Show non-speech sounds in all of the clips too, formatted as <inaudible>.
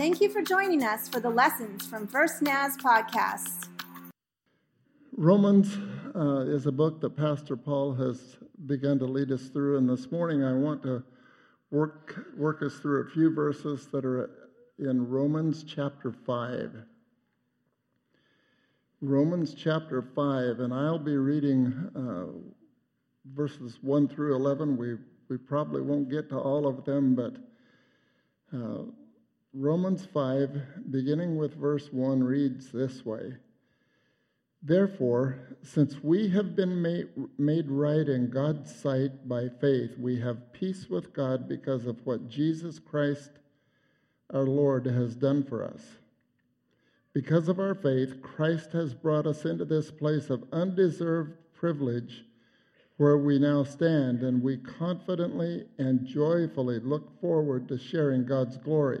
Thank you for joining us for the lessons from First Naz podcast. Romans uh, is a book that Pastor Paul has begun to lead us through, and this morning I want to work work us through a few verses that are in Romans chapter five. Romans chapter 5, and I'll be reading uh, verses 1 through 11. We, we probably won't get to all of them, but uh, Romans 5, beginning with verse 1, reads this way Therefore, since we have been made, made right in God's sight by faith, we have peace with God because of what Jesus Christ our Lord has done for us. Because of our faith, Christ has brought us into this place of undeserved privilege where we now stand, and we confidently and joyfully look forward to sharing God's glory.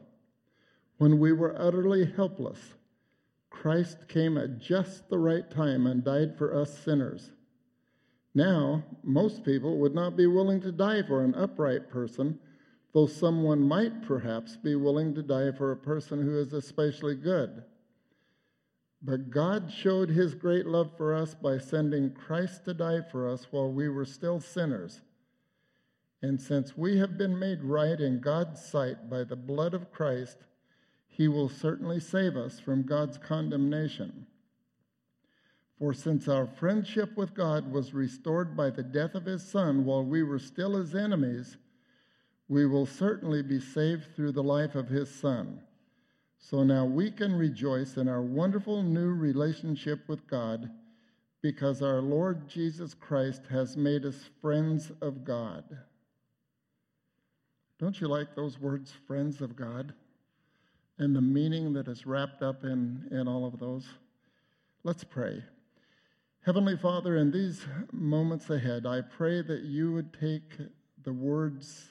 When we were utterly helpless, Christ came at just the right time and died for us sinners. Now, most people would not be willing to die for an upright person, though someone might perhaps be willing to die for a person who is especially good. But God showed his great love for us by sending Christ to die for us while we were still sinners. And since we have been made right in God's sight by the blood of Christ, he will certainly save us from God's condemnation. For since our friendship with God was restored by the death of his Son while we were still his enemies, we will certainly be saved through the life of his Son. So now we can rejoice in our wonderful new relationship with God because our Lord Jesus Christ has made us friends of God. Don't you like those words, friends of God? And the meaning that is wrapped up in, in all of those? Let's pray. Heavenly Father, in these moments ahead, I pray that you would take the words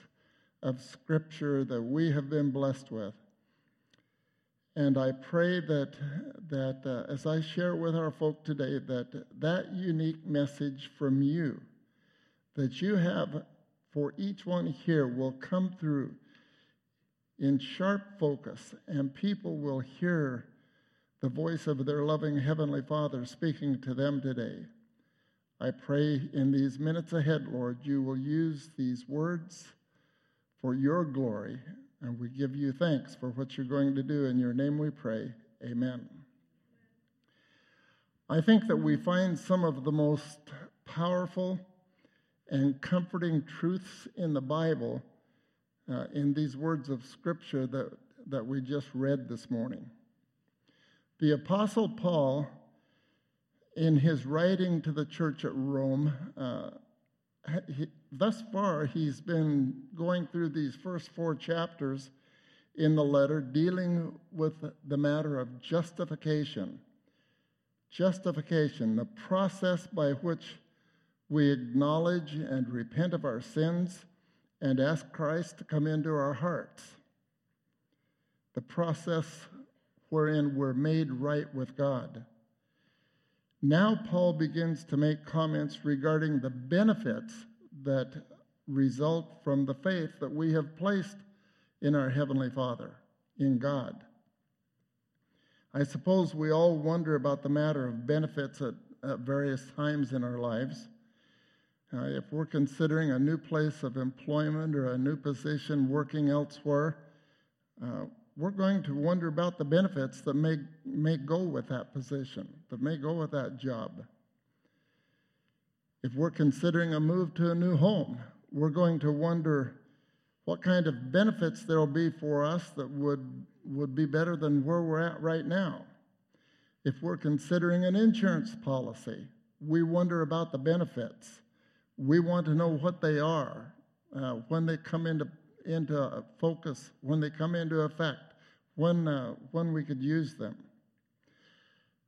of Scripture that we have been blessed with and I pray that, that uh, as I share with our folk today, that that unique message from you that you have for each one here will come through in sharp focus, and people will hear the voice of their loving Heavenly Father speaking to them today. I pray in these minutes ahead, Lord, you will use these words for your glory and we give you thanks for what you're going to do. In your name we pray. Amen. I think that we find some of the most powerful and comforting truths in the Bible uh, in these words of Scripture that, that we just read this morning. The Apostle Paul, in his writing to the church at Rome, uh, he, thus far, he's been going through these first four chapters in the letter dealing with the matter of justification. Justification, the process by which we acknowledge and repent of our sins and ask Christ to come into our hearts. The process wherein we're made right with God. Now, Paul begins to make comments regarding the benefits that result from the faith that we have placed in our Heavenly Father, in God. I suppose we all wonder about the matter of benefits at, at various times in our lives. Uh, if we're considering a new place of employment or a new position working elsewhere, uh, we're going to wonder about the benefits that may, may go with that position, that may go with that job. If we're considering a move to a new home, we're going to wonder what kind of benefits there will be for us that would, would be better than where we're at right now. If we're considering an insurance policy, we wonder about the benefits. We want to know what they are uh, when they come into, into focus, when they come into effect when, uh, when we could use them.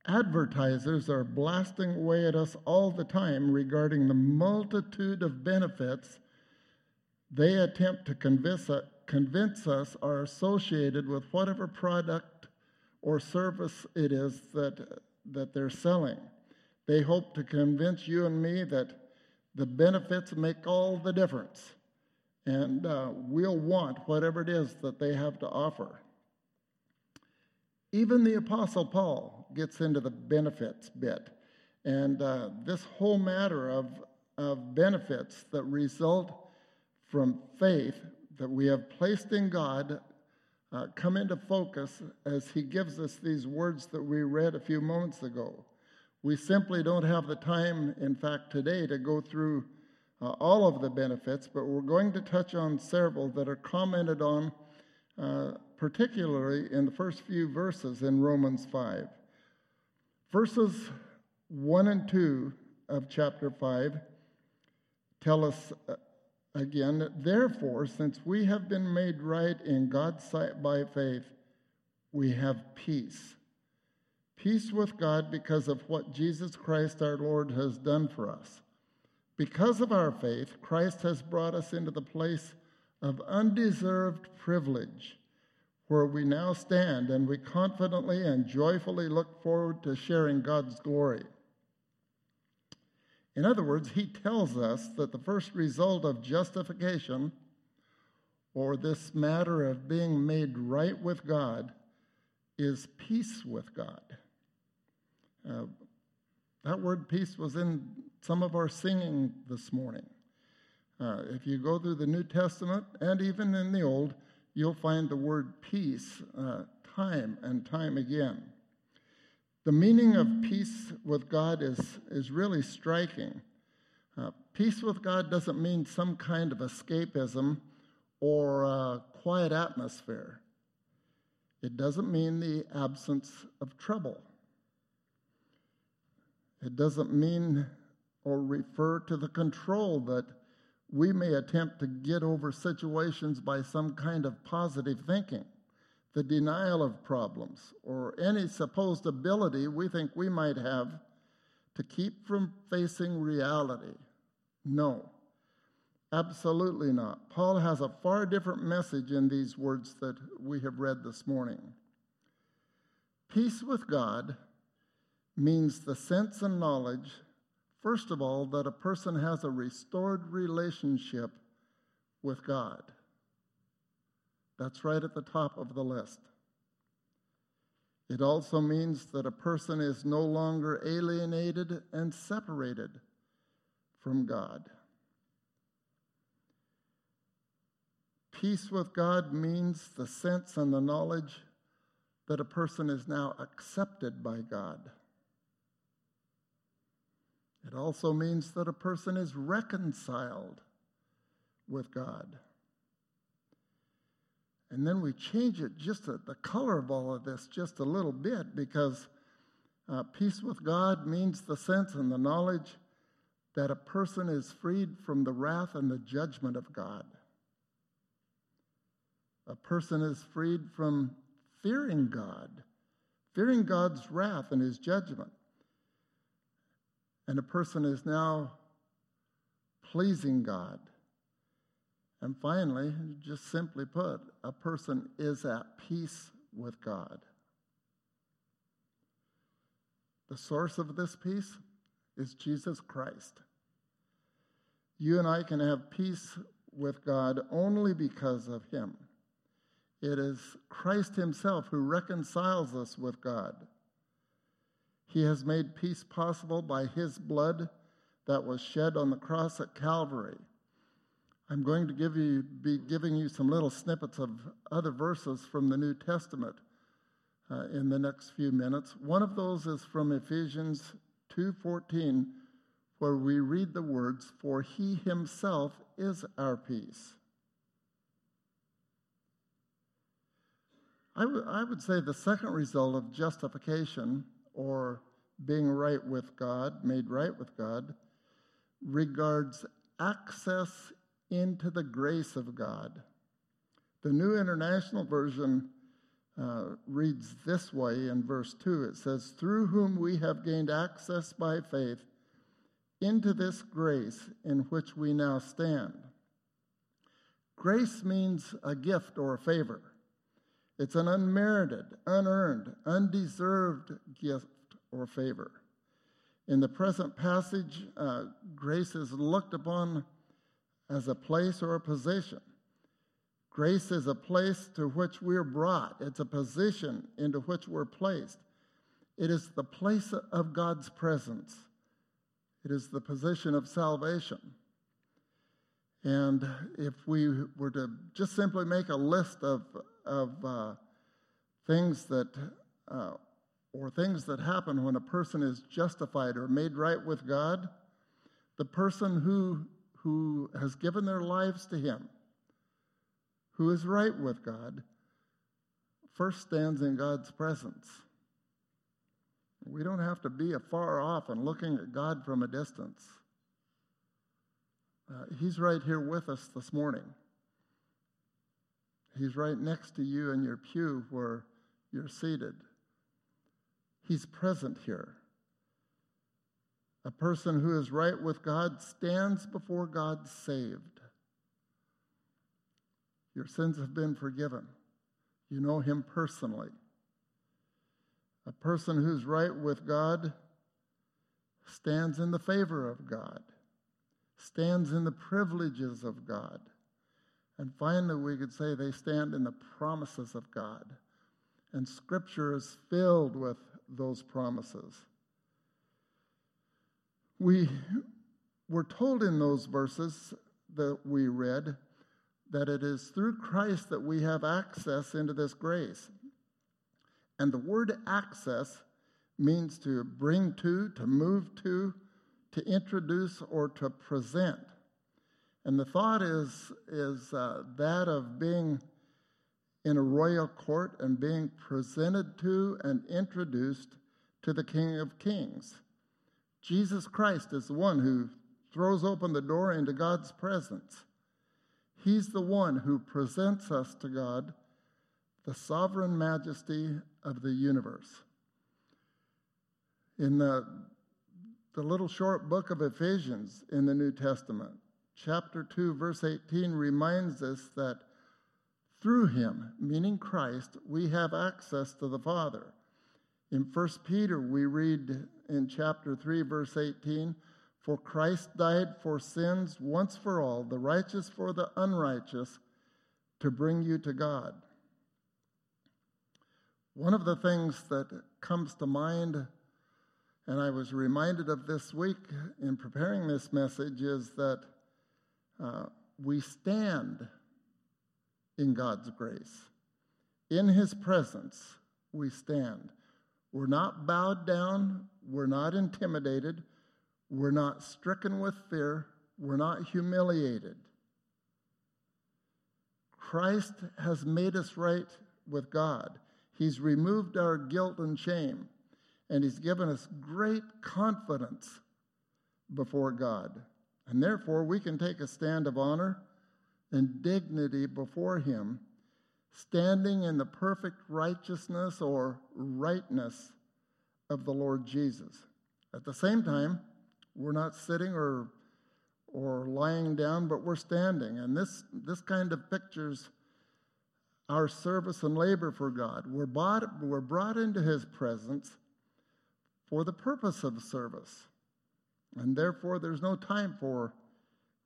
Advertisers are blasting away at us all the time regarding the multitude of benefits they attempt to convince, uh, convince us are associated with whatever product or service it is that, that they're selling. They hope to convince you and me that the benefits make all the difference, and uh, we'll want whatever it is that they have to offer. Even the Apostle Paul gets into the benefits bit. And uh, this whole matter of, of benefits that result from faith that we have placed in God uh, come into focus as he gives us these words that we read a few moments ago. We simply don't have the time, in fact, today to go through uh, all of the benefits, but we're going to touch on several that are commented on uh, particularly in the first few verses in Romans 5. Verses 1 and 2 of chapter 5 tell us uh, again, therefore, since we have been made right in God's sight by faith, we have peace. Peace with God because of what Jesus Christ our Lord has done for us. Because of our faith, Christ has brought us into the place of undeserved privilege where we now stand and we confidently and joyfully look forward to sharing God's glory. In other words, he tells us that the first result of justification, or this matter of being made right with God, is peace with God. Uh, that word peace was in some of our singing this morning. Uh, if you go through the New Testament and even in the Old, you'll find the word peace uh, time and time again. The meaning of peace with God is, is really striking. Uh, peace with God doesn't mean some kind of escapism or a quiet atmosphere. It doesn't mean the absence of trouble. It doesn't mean or refer to the control that we may attempt to get over situations by some kind of positive thinking, the denial of problems, or any supposed ability we think we might have to keep from facing reality. No, absolutely not. Paul has a far different message in these words that we have read this morning. Peace with God means the sense and knowledge First of all, that a person has a restored relationship with God. That's right at the top of the list. It also means that a person is no longer alienated and separated from God. Peace with God means the sense and the knowledge that a person is now accepted by God. It also means that a person is reconciled with God. And then we change it just the color of all of this just a little bit because uh, peace with God means the sense and the knowledge that a person is freed from the wrath and the judgment of God. A person is freed from fearing God, fearing God's wrath and his judgment. And a person is now pleasing God. And finally, just simply put, a person is at peace with God. The source of this peace is Jesus Christ. You and I can have peace with God only because of Him. It is Christ Himself who reconciles us with God. He has made peace possible by his blood that was shed on the cross at Calvary. I'm going to give you, be giving you some little snippets of other verses from the New Testament uh, in the next few minutes. One of those is from Ephesians 2:14, where we read the words, "For He Himself is our peace." I, w- I would say the second result of justification or being right with God, made right with God, regards access into the grace of God. The New International Version uh, reads this way in verse 2 it says, Through whom we have gained access by faith into this grace in which we now stand. Grace means a gift or a favor. It's an unmerited, unearned, undeserved gift or favor. In the present passage, uh, grace is looked upon as a place or a position. Grace is a place to which we're brought, it's a position into which we're placed. It is the place of God's presence, it is the position of salvation. And if we were to just simply make a list of, of uh, things that, uh, or things that happen when a person is justified or made right with God, the person who, who has given their lives to Him, who is right with God, first stands in God's presence. We don't have to be afar off and looking at God from a distance. Uh, he's right here with us this morning. He's right next to you in your pew where you're seated. He's present here. A person who is right with God stands before God saved. Your sins have been forgiven. You know him personally. A person who's right with God stands in the favor of God, stands in the privileges of God. And finally, we could say they stand in the promises of God. And Scripture is filled with those promises. We were told in those verses that we read that it is through Christ that we have access into this grace. And the word access means to bring to, to move to, to introduce, or to present. And the thought is, is uh, that of being in a royal court and being presented to and introduced to the King of Kings. Jesus Christ is the one who throws open the door into God's presence. He's the one who presents us to God, the sovereign majesty of the universe. In the, the little short book of Ephesians in the New Testament, chapter 2, verse 18 reminds us that through him, meaning Christ, we have access to the Father. In 1 Peter, we read in chapter 3, verse 18, For Christ died for sins once for all, the righteous for the unrighteous, to bring you to God. One of the things that comes to mind, and I was reminded of this week in preparing this message, is that uh, we stand in God's grace. In His presence, we stand. We're not bowed down, we're not intimidated, we're not stricken with fear, we're not humiliated. Christ has made us right with God. He's removed our guilt and shame, and He's given us great confidence before God. And therefore, we can take a stand of honor and dignity before Him, standing in the perfect righteousness or rightness of the Lord Jesus. At the same time, we're not sitting or or lying down, but we're standing. And this, this kind of pictures our service and labor for God. We're brought, we're brought into His presence for the purpose of service. And therefore, there's no time for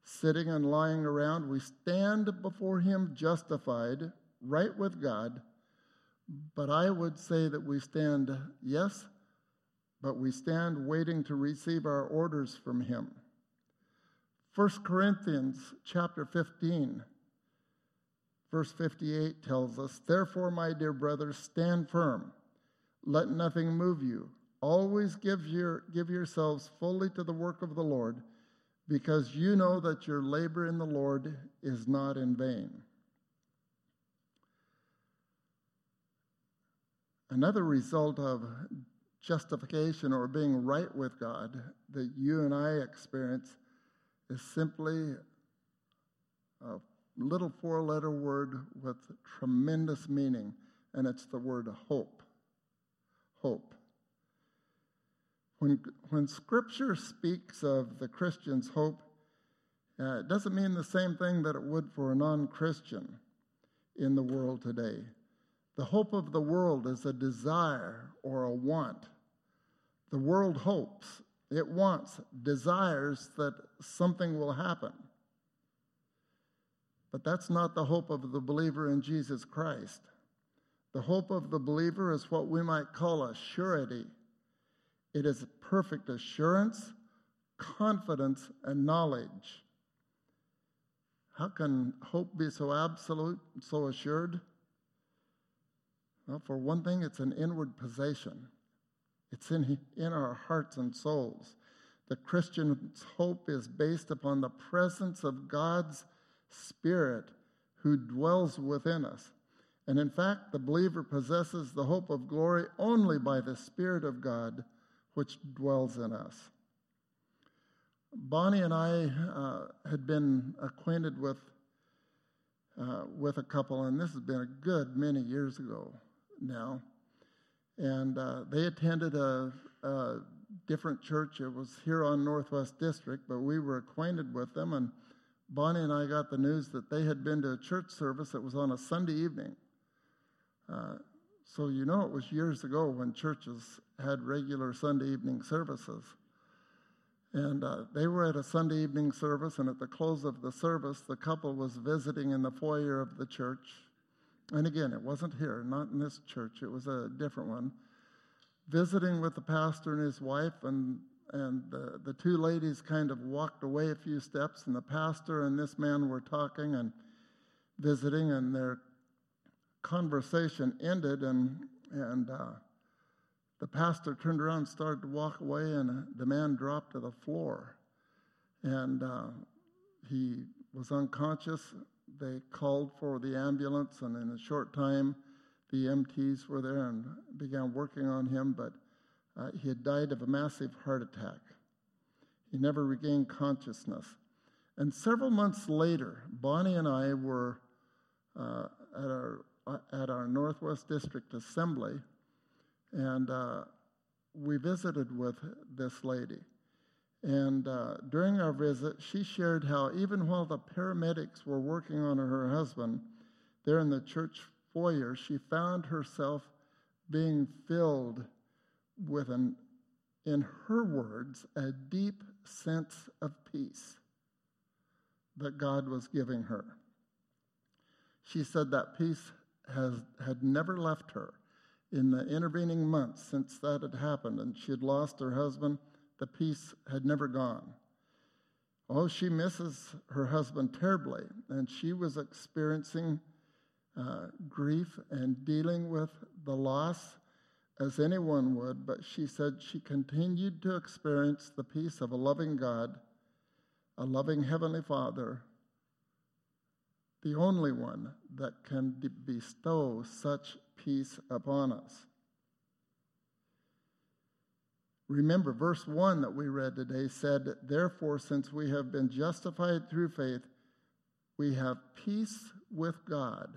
sitting and lying around. We stand before Him justified, right with God. But I would say that we stand, yes, but we stand waiting to receive our orders from Him. 1 Corinthians chapter 15, verse 58 tells us, Therefore, my dear brothers, stand firm. Let nothing move you. Always give, your, give yourselves fully to the work of the Lord because you know that your labor in the Lord is not in vain. Another result of justification or being right with God that you and I experience is simply a little four letter word with tremendous meaning, and it's the word hope. Hope. When, when Scripture speaks of the Christian's hope, uh, it doesn't mean the same thing that it would for a non Christian in the world today. The hope of the world is a desire or a want. The world hopes, it wants, desires that something will happen. But that's not the hope of the believer in Jesus Christ. The hope of the believer is what we might call a surety. It is perfect assurance, confidence, and knowledge. How can hope be so absolute, so assured? Well, for one thing, it's an inward possession. It's in, in our hearts and souls. The Christian's hope is based upon the presence of God's Spirit who dwells within us. And in fact, the believer possesses the hope of glory only by the Spirit of God which dwells in us. Bonnie and I uh, had been acquainted with, uh, with a couple, and this has been a good many years ago now. And uh, they attended a, a, different church. It was here on Northwest District, but we were acquainted with them. And Bonnie and I got the news that they had been to a church service that was on a Sunday evening. Uh, so you know it was years ago when churches had regular Sunday evening services. And uh, they were at a Sunday evening service, and at the close of the service, the couple was visiting in the foyer of the church and again, it wasn't here, not in this church, it was a different one. Visiting with the pastor and his wife, and, and the, the two ladies kind of walked away a few steps, and the pastor and this man were talking and visiting, and their conversation ended, and, and uh, the pastor turned around and started to walk away, and the man dropped to the floor. And uh, he was unconscious they called for the ambulance, and in a short time, the MTs were there and began working on him, but uh, he had died of a massive heart attack. He never regained consciousness. And several months later, Bonnie and I were uh, at, our, uh, at our Northwest District Assembly, and uh, we visited with this lady. And uh, during our visit, she shared how even while the paramedics were working on her husband there in the church foyer, she found herself being filled with an, in her words, a deep sense of peace that God was giving her. She said that peace has, had never left her in the intervening months since that had happened, and she had lost her husband the peace had never gone. Oh, she misses her husband terribly, and she was experiencing uh, grief and dealing with the loss as anyone would, but she said she continued to experience the peace of a loving God, a loving Heavenly Father, the only one that can bestow such peace upon us. Remember, verse 1 that we read today said, Therefore, since we have been justified through faith, we have peace with God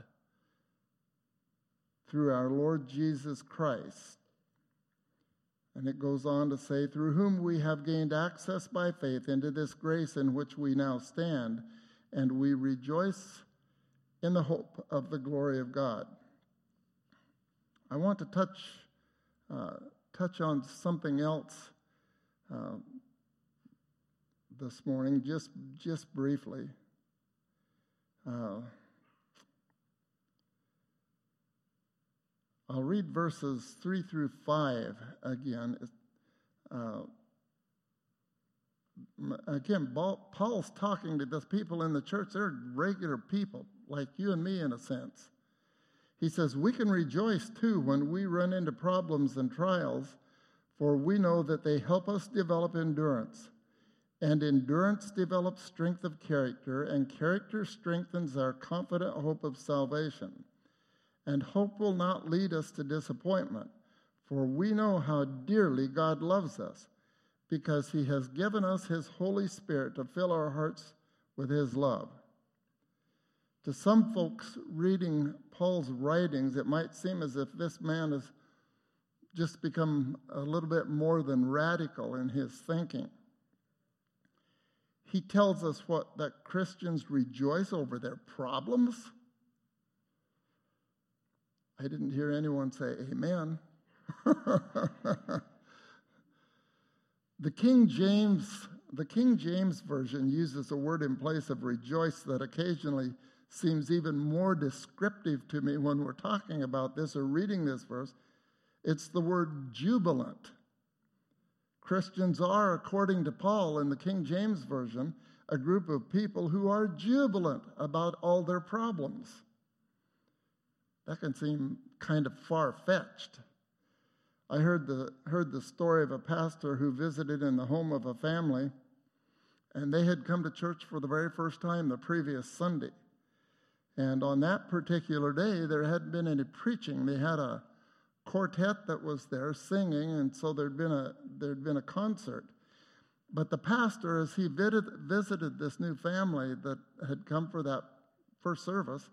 through our Lord Jesus Christ. And it goes on to say, Through whom we have gained access by faith into this grace in which we now stand, and we rejoice in the hope of the glory of God. I want to touch. Uh, touch on something else uh, this morning, just just briefly. Uh, I'll read verses three through five again. Uh, again, Paul's talking to the people in the church. They're regular people, like you and me, in a sense. He says, We can rejoice too when we run into problems and trials, for we know that they help us develop endurance. And endurance develops strength of character, and character strengthens our confident hope of salvation. And hope will not lead us to disappointment, for we know how dearly God loves us, because he has given us his Holy Spirit to fill our hearts with his love. To some folks reading Paul's writings, it might seem as if this man has just become a little bit more than radical in his thinking. He tells us what that Christians rejoice over their problems. I didn't hear anyone say amen. <laughs> the King James the King James version uses a word in place of rejoice that occasionally seems even more descriptive to me when we're talking about this or reading this verse. It's the word jubilant. Christians are, according to Paul in the King James Version, a group of people who are jubilant about all their problems. That can seem kind of far fetched. I heard the, heard the story of a pastor who visited in the home of a family, and they had come to church for the very first time the previous Sunday. And on that particular day, there hadn't been any preaching. They had a quartet that was there singing, and so there'd been a, there'd been a concert. But the pastor, as he visited this new family that had come for that first service,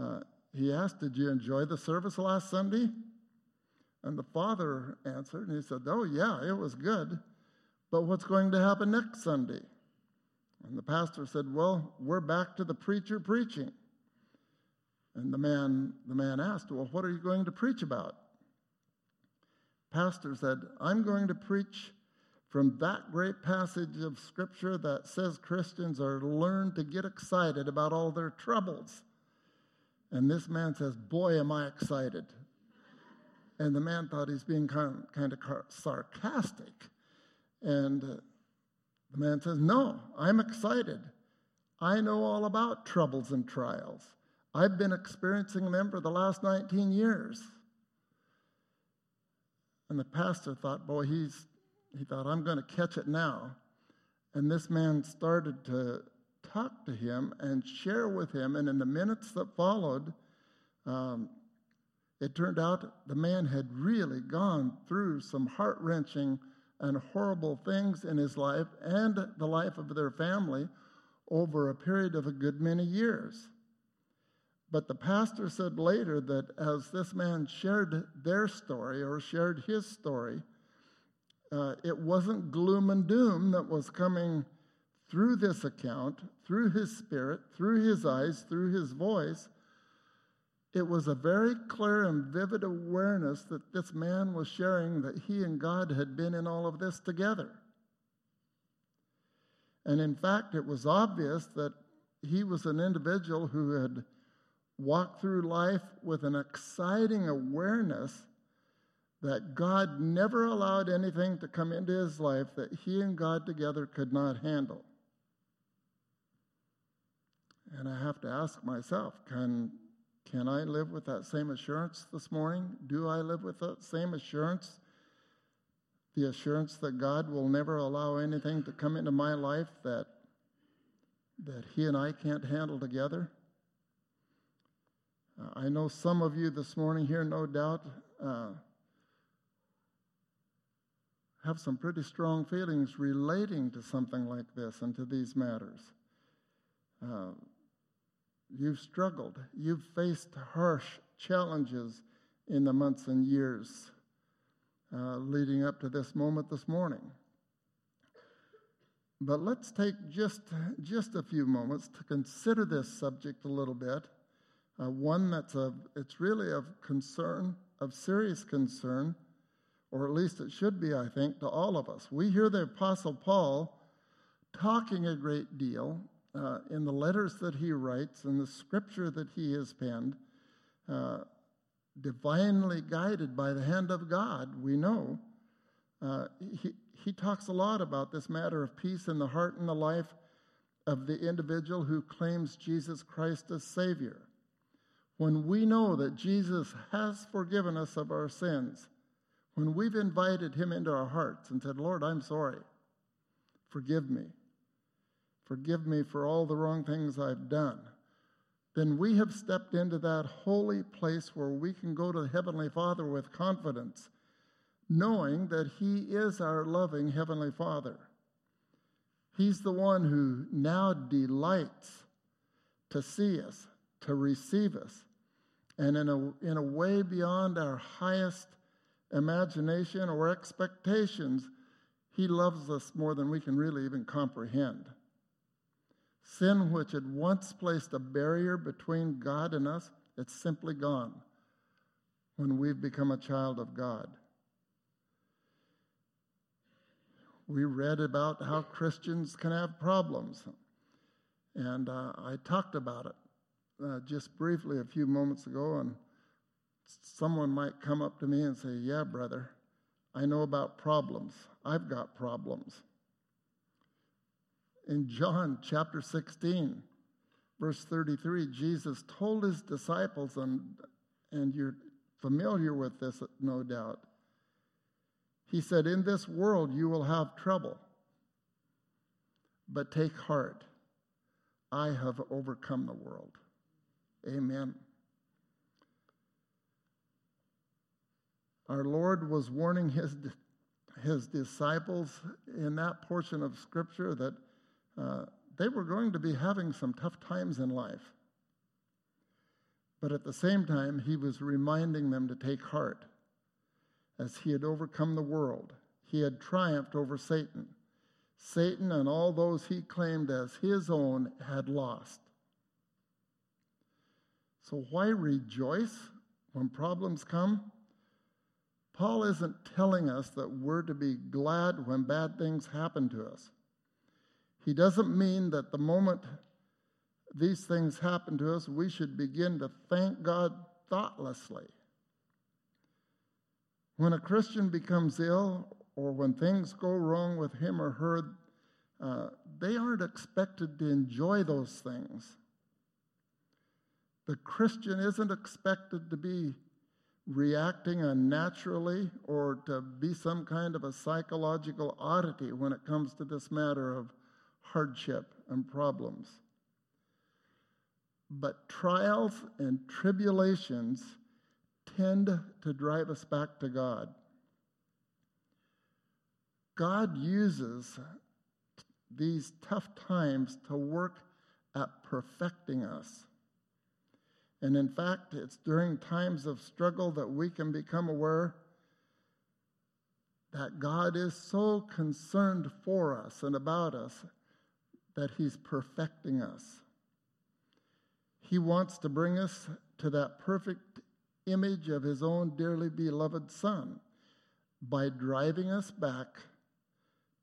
uh, he asked, Did you enjoy the service last Sunday? And the father answered, and he said, Oh, yeah, it was good. But what's going to happen next Sunday? And the pastor said, Well, we're back to the preacher preaching. And the man, the man asked, Well, what are you going to preach about? Pastor said, I'm going to preach from that great passage of Scripture that says Christians are learned to get excited about all their troubles. And this man says, Boy, am I excited. And the man thought he's being kind of, kind of sarcastic. And uh, the man says, No, I'm excited. I know all about troubles and trials. I've been experiencing them for the last 19 years. And the pastor thought, Boy, he's, he thought, I'm going to catch it now. And this man started to talk to him and share with him. And in the minutes that followed, um, it turned out the man had really gone through some heart wrenching and horrible things in his life and the life of their family over a period of a good many years. But the pastor said later that as this man shared their story or shared his story, uh, it wasn't gloom and doom that was coming through this account, through his spirit, through his eyes, through his voice. It was a very clear and vivid awareness that this man was sharing that he and God had been in all of this together. And in fact, it was obvious that he was an individual who had walked through life with an exciting awareness that God never allowed anything to come into his life that he and God together could not handle. And I have to ask myself can can I live with that same assurance this morning? Do I live with that same assurance? The assurance that God will never allow anything to come into my life that, that He and I can't handle together? Uh, I know some of you this morning here, no doubt, uh, have some pretty strong feelings relating to something like this and to these matters. Uh, You've struggled. You've faced harsh challenges in the months and years uh, leading up to this moment this morning. But let's take just, just a few moments to consider this subject a little bit. Uh, one that's of, it's really of concern, of serious concern, or at least it should be, I think, to all of us. We hear the Apostle Paul talking a great deal uh, in the letters that he writes and the scripture that he has penned, uh, divinely guided by the hand of God, we know. Uh, he, he talks a lot about this matter of peace in the heart and the life of the individual who claims Jesus Christ as Savior. When we know that Jesus has forgiven us of our sins, when we've invited Him into our hearts and said, Lord, I'm sorry, forgive me Forgive me for all the wrong things I've done. Then we have stepped into that holy place where we can go to the Heavenly Father with confidence, knowing that He is our loving Heavenly Father. He's the one who now delights to see us, to receive us, and in a, in a way beyond our highest imagination or expectations, He loves us more than we can really even comprehend. Sin, which had once placed a barrier between God and us, it's simply gone when we've become a child of God. We read about how Christians can have problems, and uh, I talked about it uh, just briefly a few moments ago, and someone might come up to me and say, Yeah, brother, I know about problems. I've got problems. In John chapter 16, verse 33, Jesus told his disciples, and, and you're familiar with this, no doubt. He said, In this world you will have trouble, but take heart. I have overcome the world. Amen. Our Lord was warning his, his disciples in that portion of Scripture that uh, they were going to be having some tough times in life. But at the same time, he was reminding them to take heart as he had overcome the world. He had triumphed over Satan. Satan and all those he claimed as his own had lost. So, why rejoice when problems come? Paul isn't telling us that we're to be glad when bad things happen to us. He doesn't mean that the moment these things happen to us, we should begin to thank God thoughtlessly. When a Christian becomes ill or when things go wrong with him or her, uh, they aren't expected to enjoy those things. The Christian isn't expected to be reacting unnaturally or to be some kind of a psychological oddity when it comes to this matter of hardship and problems. But trials and tribulations tend to drive us back to God. God uses these tough times to work at perfecting us. And in fact, it's during times of struggle that we can become aware that God is so concerned for us and about us that He's perfecting us. He wants to bring us to that perfect image of His own dearly beloved Son by driving us back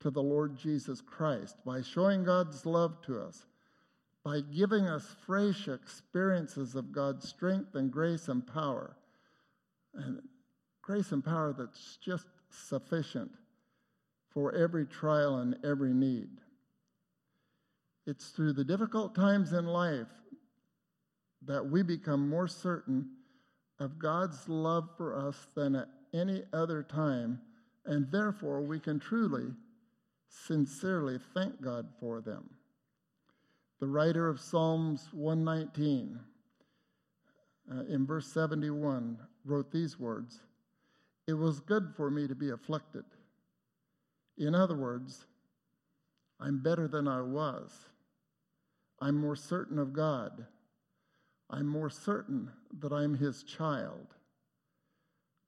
to the Lord Jesus Christ, by showing God's love to us, by giving us fresh experiences of God's strength and grace and power. And grace and power that's just sufficient for every trial and every need. It's through the difficult times in life that we become more certain of God's love for us than at any other time, and therefore we can truly, sincerely thank God for them. The writer of Psalms 119, uh, in verse 71, wrote these words It was good for me to be afflicted. In other words, I'm better than I was. I'm more certain of God. I'm more certain that I'm his child.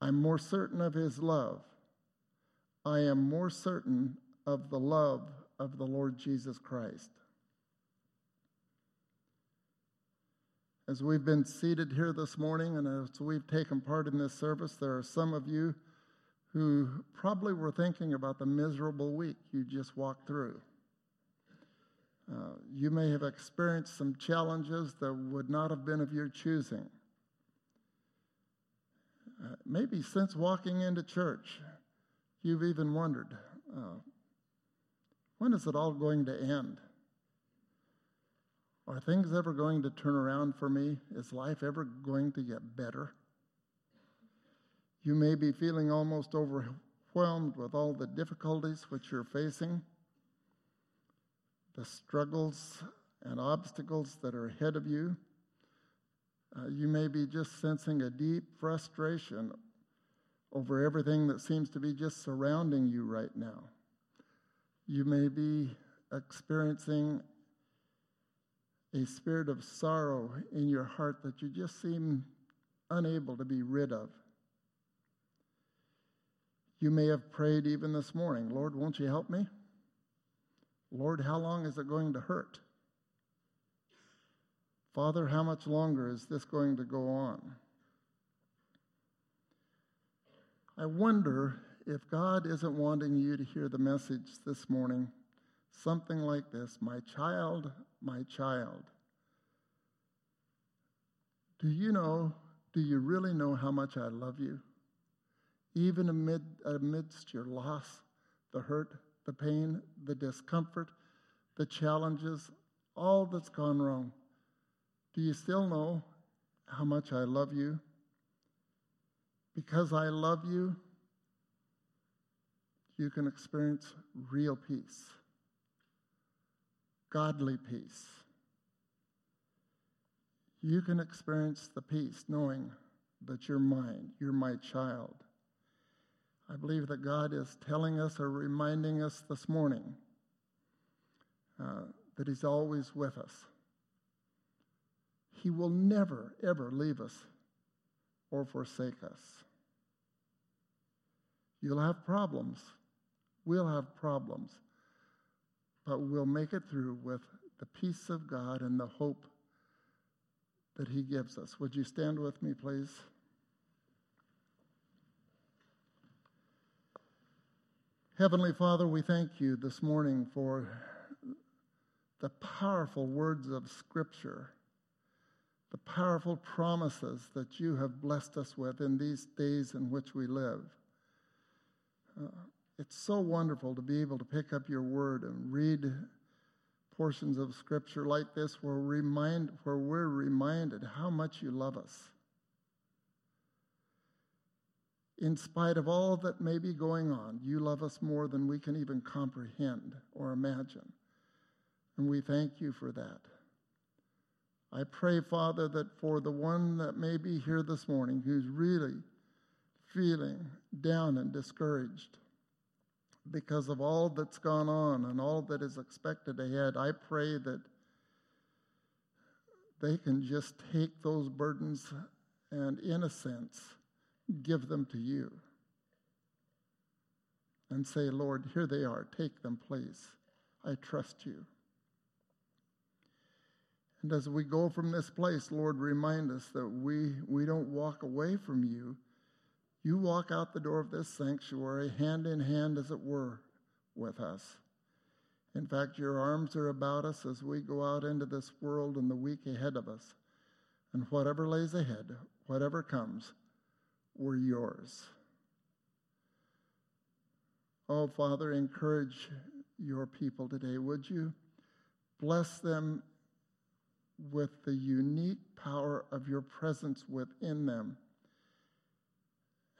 I'm more certain of his love. I am more certain of the love of the Lord Jesus Christ. As we've been seated here this morning and as we've taken part in this service, there are some of you who probably were thinking about the miserable week you just walked through. Uh, you may have experienced some challenges that would not have been of your choosing. Uh, maybe since walking into church, you've even wondered uh, when is it all going to end? Are things ever going to turn around for me? Is life ever going to get better? You may be feeling almost overwhelmed with all the difficulties which you're facing, the struggles and obstacles that are ahead of you. Uh, you may be just sensing a deep frustration over everything that seems to be just surrounding you right now. You may be experiencing a spirit of sorrow in your heart that you just seem unable to be rid of. You may have prayed even this morning, Lord, won't you help me? Lord, how long is it going to hurt? Father, how much longer is this going to go on? I wonder if God isn't wanting you to hear the message this morning, something like this My child, my child. Do you know, do you really know how much I love you? Even amid, amidst your loss, the hurt, the pain, the discomfort, the challenges, all that's gone wrong. Do you still know how much I love you? Because I love you, you can experience real peace, godly peace. You can experience the peace knowing that you're mine, you're my child. I believe that God is telling us or reminding us this morning uh, that He's always with us. He will never, ever leave us or forsake us. You'll have problems. We'll have problems. But we'll make it through with the peace of God and the hope that He gives us. Would you stand with me, please? Heavenly Father, we thank you this morning for the powerful words of Scripture, the powerful promises that you have blessed us with in these days in which we live. Uh, it's so wonderful to be able to pick up your word and read portions of Scripture like this where, remind, where we're reminded how much you love us in spite of all that may be going on, you love us more than we can even comprehend or imagine. And we thank you for that. I pray, Father, that for the one that may be here this morning who's really feeling down and discouraged because of all that's gone on and all that is expected ahead, I pray that they can just take those burdens and, in a sense, give them to you and say, Lord, here they are. Take them, please. I trust you. And as we go from this place, Lord, remind us that we, we don't walk away from you. You walk out the door of this sanctuary, hand in hand, as it were, with us. In fact, your arms are about us as we go out into this world and the week ahead of us. And whatever lays ahead, whatever comes, were yours. Oh, Father, encourage your people today, would you? Bless them with the unique power of your presence within them.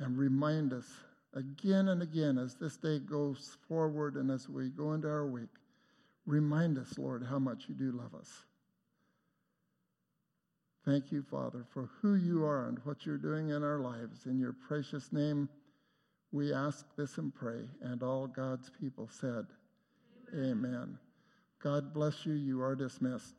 And remind us again and again as this day goes forward and as we go into our week, remind us, Lord, how much you do love us. Thank you, Father, for who you are and what you're doing in our lives. In your precious name, we ask this and pray. And all God's people said, Amen. Amen. God bless you. You are dismissed.